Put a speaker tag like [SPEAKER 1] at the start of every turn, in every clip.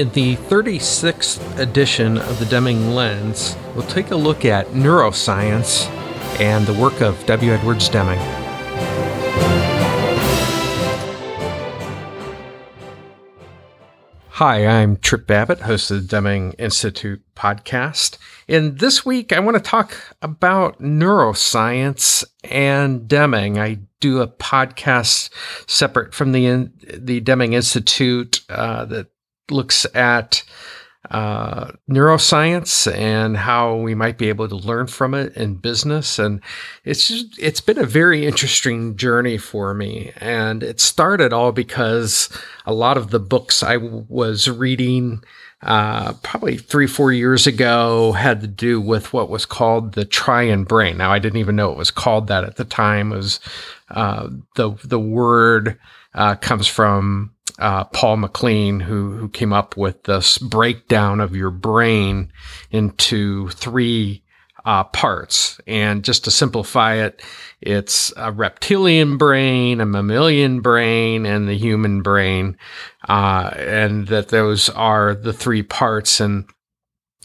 [SPEAKER 1] In the 36th edition of the Deming Lens, we'll take a look at neuroscience and the work of W. Edwards Deming. Hi, I'm Tripp Babbitt, host of the Deming Institute podcast. And this week, I want to talk about neuroscience and Deming. I do a podcast separate from the the Deming Institute uh, that looks at uh, neuroscience and how we might be able to learn from it in business. And it's just, it's been a very interesting journey for me. And it started all because a lot of the books I w- was reading uh, probably three, four years ago had to do with what was called the triune brain. Now, I didn't even know it was called that at the time. It was uh, the the word uh, comes from uh, Paul MacLean, who who came up with this breakdown of your brain into three uh, parts. And just to simplify it, it's a reptilian brain, a mammalian brain, and the human brain, uh, and that those are the three parts. And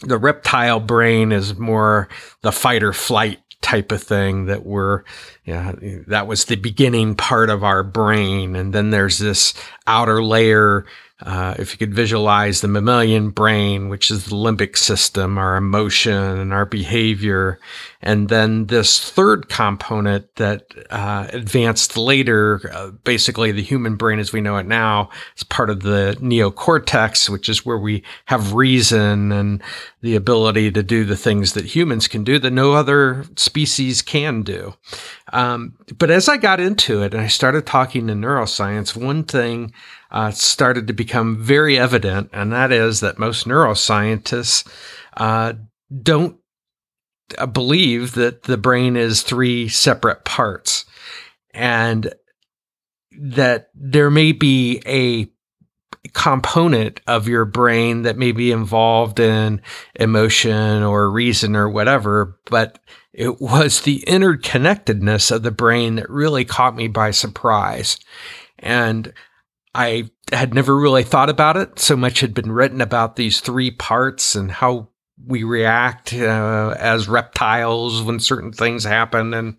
[SPEAKER 1] the reptile brain is more the fight or flight type of thing that we're yeah that was the beginning part of our brain. And then there's this outer layer uh, if you could visualize the mammalian brain, which is the limbic system, our emotion and our behavior, and then this third component that uh, advanced later, uh, basically the human brain as we know it now, is part of the neocortex, which is where we have reason and the ability to do the things that humans can do that no other species can do. Um, but as I got into it and I started talking to neuroscience, one thing uh, started to become very evident, and that is that most neuroscientists uh, don't believe that the brain is three separate parts, and that there may be a component of your brain that may be involved in emotion or reason or whatever, but it was the interconnectedness of the brain that really caught me by surprise. And I had never really thought about it. So much had been written about these three parts and how we react uh, as reptiles when certain things happen and,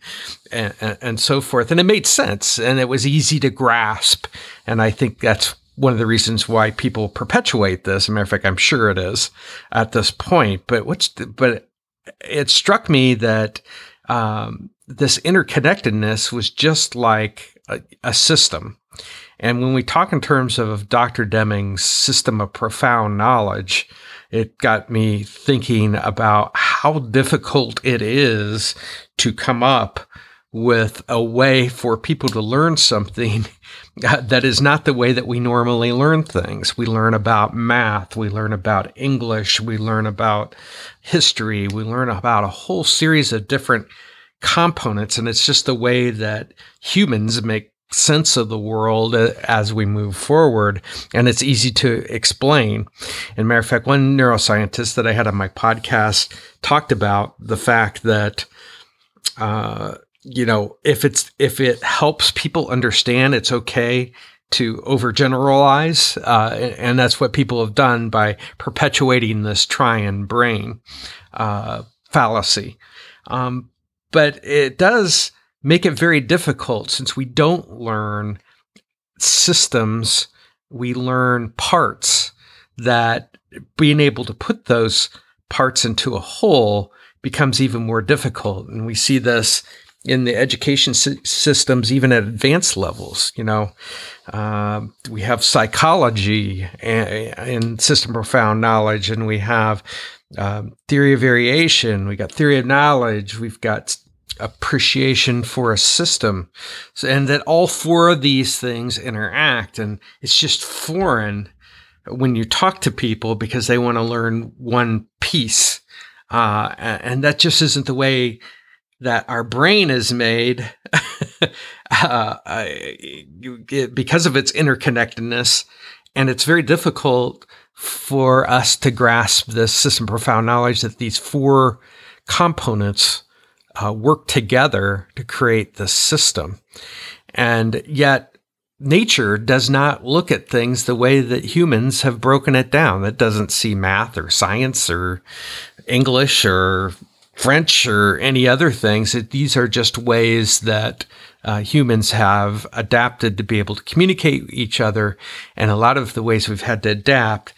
[SPEAKER 1] and and so forth. And it made sense and it was easy to grasp. And I think that's one of the reasons why people perpetuate this. As a matter of fact, I'm sure it is at this point. But what's the, but it struck me that um, this interconnectedness was just like a, a system and when we talk in terms of Dr. Deming's system of profound knowledge, it got me thinking about how difficult it is to come up with a way for people to learn something that is not the way that we normally learn things. We learn about math, we learn about English, we learn about history, we learn about a whole series of different components. And it's just the way that humans make sense of the world as we move forward. And it's easy to explain. And matter of fact, one neuroscientist that I had on my podcast talked about the fact that, uh, you know, if it's if it helps people understand, it's okay to overgeneralize, uh, and that's what people have done by perpetuating this triune brain uh, fallacy. Um, but it does make it very difficult since we don't learn systems, we learn parts that being able to put those parts into a whole becomes even more difficult. And we see this in the education systems, even at advanced levels. You know, uh, we have psychology and, and, system profound knowledge, and we have um, theory of variation. We got theory of knowledge. We've got appreciation for a system and that all four of these things interact. And it's just foreign when you talk to people because they want to learn one piece. Uh, and that just isn't the way that our brain is made. Uh, because of its interconnectedness and it's very difficult for us to grasp this system profound knowledge that these four components uh, work together to create the system. And yet, nature does not look at things the way that humans have broken it down. It doesn't see math or science or English or French or any other things. It, these are just ways that uh, humans have adapted to be able to communicate with each other. And a lot of the ways we've had to adapt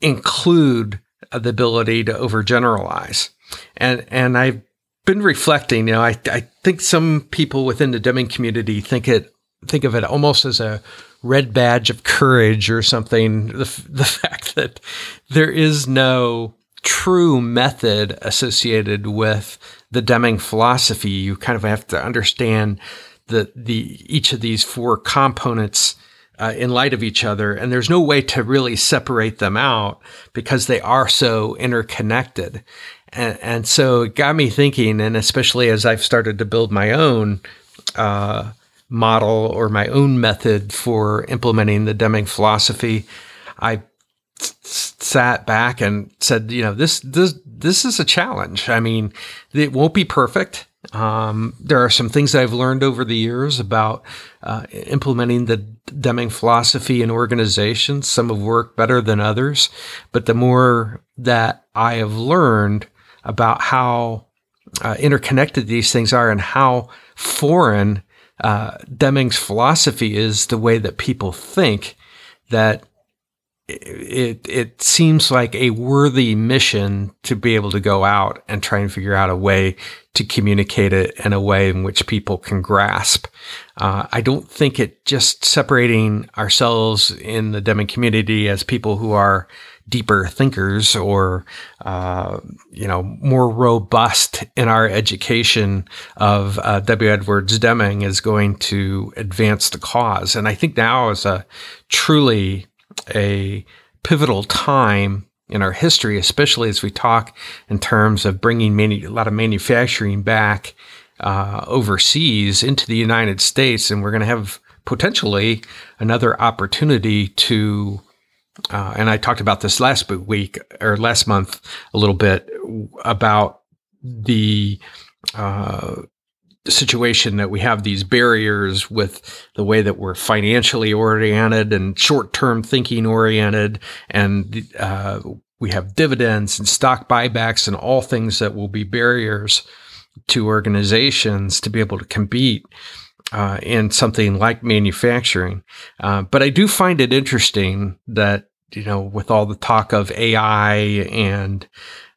[SPEAKER 1] include the ability to overgeneralize. And, and I've been reflecting, you know, I, I think some people within the Deming community think it think of it almost as a red badge of courage or something. The, the fact that there is no true method associated with the Deming philosophy. You kind of have to understand the the each of these four components uh, in light of each other, and there's no way to really separate them out because they are so interconnected. And, and so it got me thinking, and especially as I've started to build my own uh, model or my own method for implementing the Deming philosophy, I sat back and said, you know, this this this is a challenge. I mean, it won't be perfect. Um, there are some things that I've learned over the years about uh, implementing the Deming philosophy in organizations. Some have worked better than others, but the more that I have learned about how uh, interconnected these things are and how foreign uh, Deming's philosophy is the way that people think that it it seems like a worthy mission to be able to go out and try and figure out a way to communicate it in a way in which people can grasp. Uh, I don't think it just separating ourselves in the Deming community as people who are deeper thinkers or uh, you know more robust in our education of uh, W. Edwards Deming is going to advance the cause. And I think now is a truly a pivotal time in our history, especially as we talk in terms of bringing many, a lot of manufacturing back uh, overseas into the United States, and we're going to have potentially another opportunity to uh, and I talked about this last week or last month a little bit about the uh, situation that we have these barriers with the way that we're financially oriented and short-term thinking oriented, and uh, we have dividends and stock buybacks and all things that will be barriers to organizations to be able to compete uh, in something like manufacturing. Uh, but I do find it interesting that, you know, with all the talk of AI and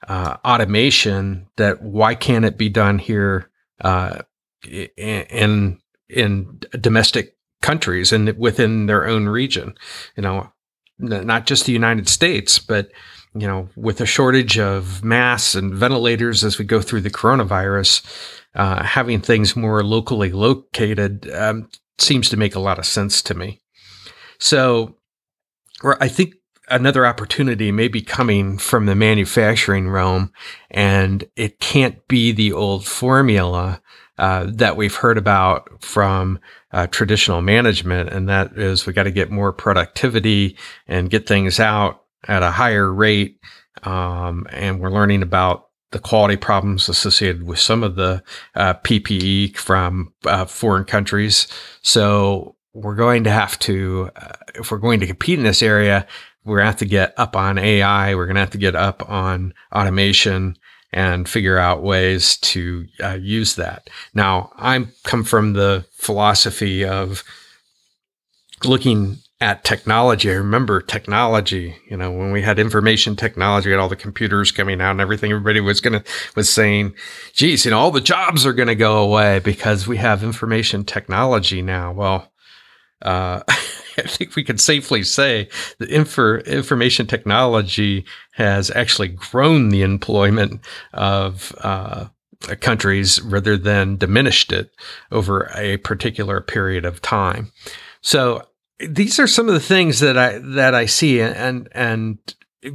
[SPEAKER 1] uh, automation, that why can't it be done here uh, in in domestic countries and within their own region? You know, not just the United States, but you know, with a shortage of masks and ventilators as we go through the coronavirus, uh, having things more locally located um, seems to make a lot of sense to me. So, I think another opportunity may be coming from the manufacturing realm, and it can't be the old formula uh, that we've heard about from uh, traditional management, and that is we got to get more productivity and get things out at a higher rate. Um, and we're learning about the quality problems associated with some of the uh, PPE from uh, foreign countries. So we're going to have to, uh, if we're going to compete in this area, we're going to have to get up on AI. We're going to have to get up on automation and figure out ways to uh, use that. Now, I come from the philosophy of looking at technology. I remember technology, you know, when we had information technology, had all the computers coming out and everything, everybody was gonna was saying, geez, you know, all the jobs are gonna go away because we have information technology now. Well, uh, I think we can safely say that infor- information technology has actually grown the employment of uh, countries rather than diminished it over a particular period of time. So these are some of the things that I that I see, and and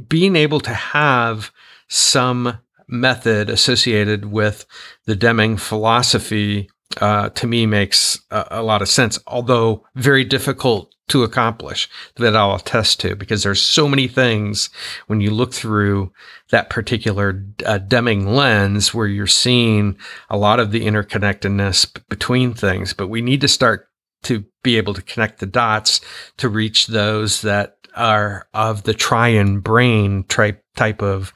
[SPEAKER 1] being able to have some method associated with the Deming philosophy uh, to me makes a, a, lot of sense, although very difficult to accomplish that I'll attest to because there's so many things when you look through that particular uh, Deming lens where you're seeing a lot of the interconnectedness b- between things, but we need to start to be able to connect the dots to reach those that are of the triune brain type type of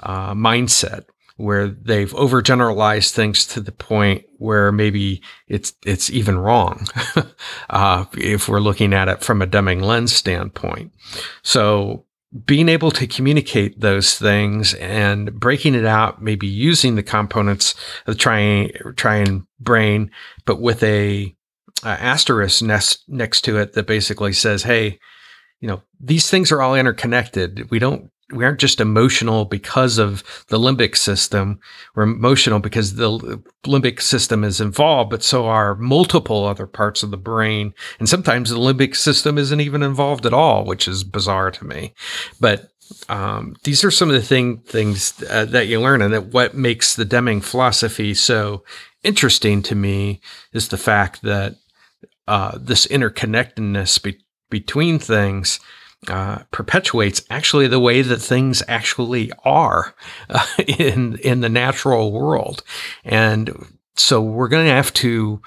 [SPEAKER 1] uh, mindset where they've overgeneralized things to the point where maybe it's it's even wrong uh, if we're looking at it from a Deming lens standpoint. So being able to communicate those things and breaking it out, maybe using the components of the triune brain, but with a, a asterisk next, next to it that basically says, "Hey, you know, these things are all interconnected. We don't we aren't just emotional because of the limbic system. We're emotional because the limbic system is involved, but so are multiple other parts of the brain. And sometimes the limbic system isn't even involved at all, which is bizarre to me. But um, these are some of the thing things uh, that you learn, and that what makes the Deming philosophy so interesting to me is the fact that uh, this interconnectedness be- between things uh, perpetuates actually the way that things actually are uh, in in the natural world, and so we're going to have to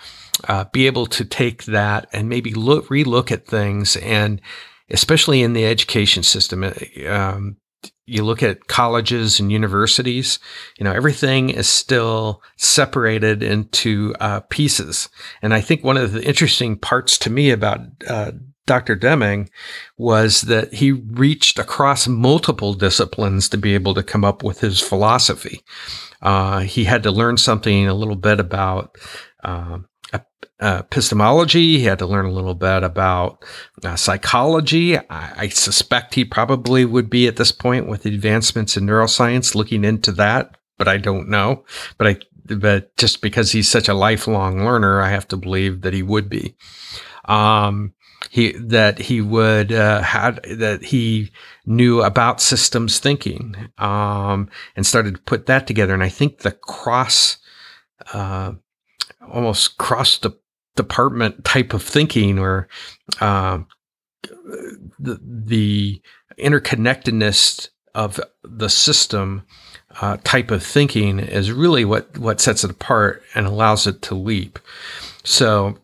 [SPEAKER 1] uh, be able to take that and maybe look relook at things, and especially in the education system. Uh, um, you look at colleges and universities, you know, everything is still separated into uh, pieces. And I think one of the interesting parts to me about uh, Dr. Deming was that he reached across multiple disciplines to be able to come up with his philosophy. Uh, he had to learn something a little bit about uh, epistemology. He had to learn a little bit about uh, psychology. I, I, suspect he probably would be at this point with advancements in neuroscience looking into that, but I don't know. But I, but just because he's such a lifelong learner, I have to believe that he would be. Um, he that he would uh, had that he knew about systems thinking um, and started to put that together. And I think the cross, uh, almost cross the department type of thinking, or uh, the the interconnectedness of the system uh, type of thinking is really what what sets it apart and allows it to leap. So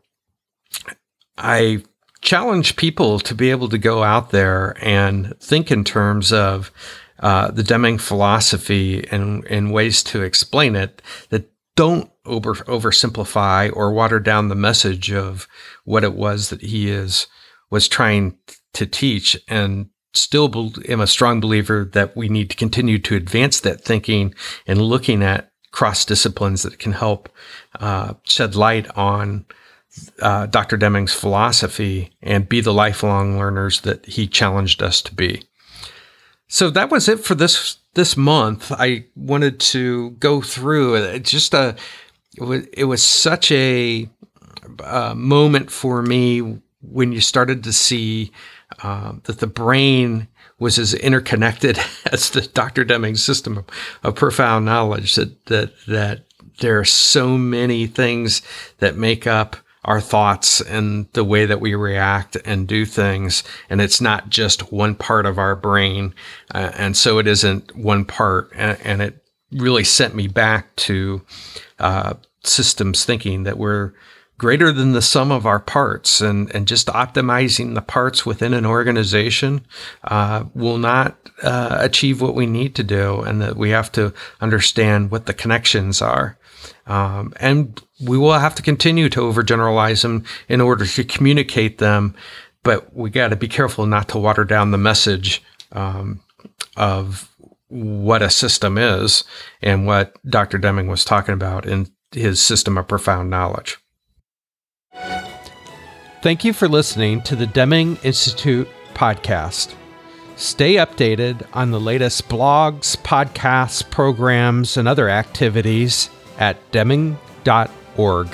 [SPEAKER 1] I challenge people to be able to go out there and think in terms of uh, the Deming philosophy and, and ways to explain it that don't over oversimplify or water down the message of what it was that he is was trying to teach and still am a strong believer that we need to continue to advance that thinking and looking at cross disciplines that can help uh, shed light on uh, Dr. Deming's philosophy and be the lifelong learners that he challenged us to be. So that was it for this this month. I wanted to go through. Just a it was, it was such a, moment for me when you started to see uh, that the brain was as interconnected as the Dr. Deming system of, of profound knowledge. That that that there are so many things that make up our thoughts and the way that we react and do things. And it's not just one part of our brain. Uh, and so it isn't one part. And, and it really sent me back to uh, systems thinking that we're greater than the sum of our parts and, and just optimizing the parts within an organization uh, will not uh, achieve what we need to do and that we have to understand what the connections are. Um, and we will have to continue to overgeneralize them in order to communicate them, but we got to be careful not to water down the message um, of what a system is and what Dr. Deming was talking about in his system of profound knowledge. Thank you for listening to the Deming Institute podcast. Stay updated on the latest blogs, podcasts, programs, and other activities at deming.org.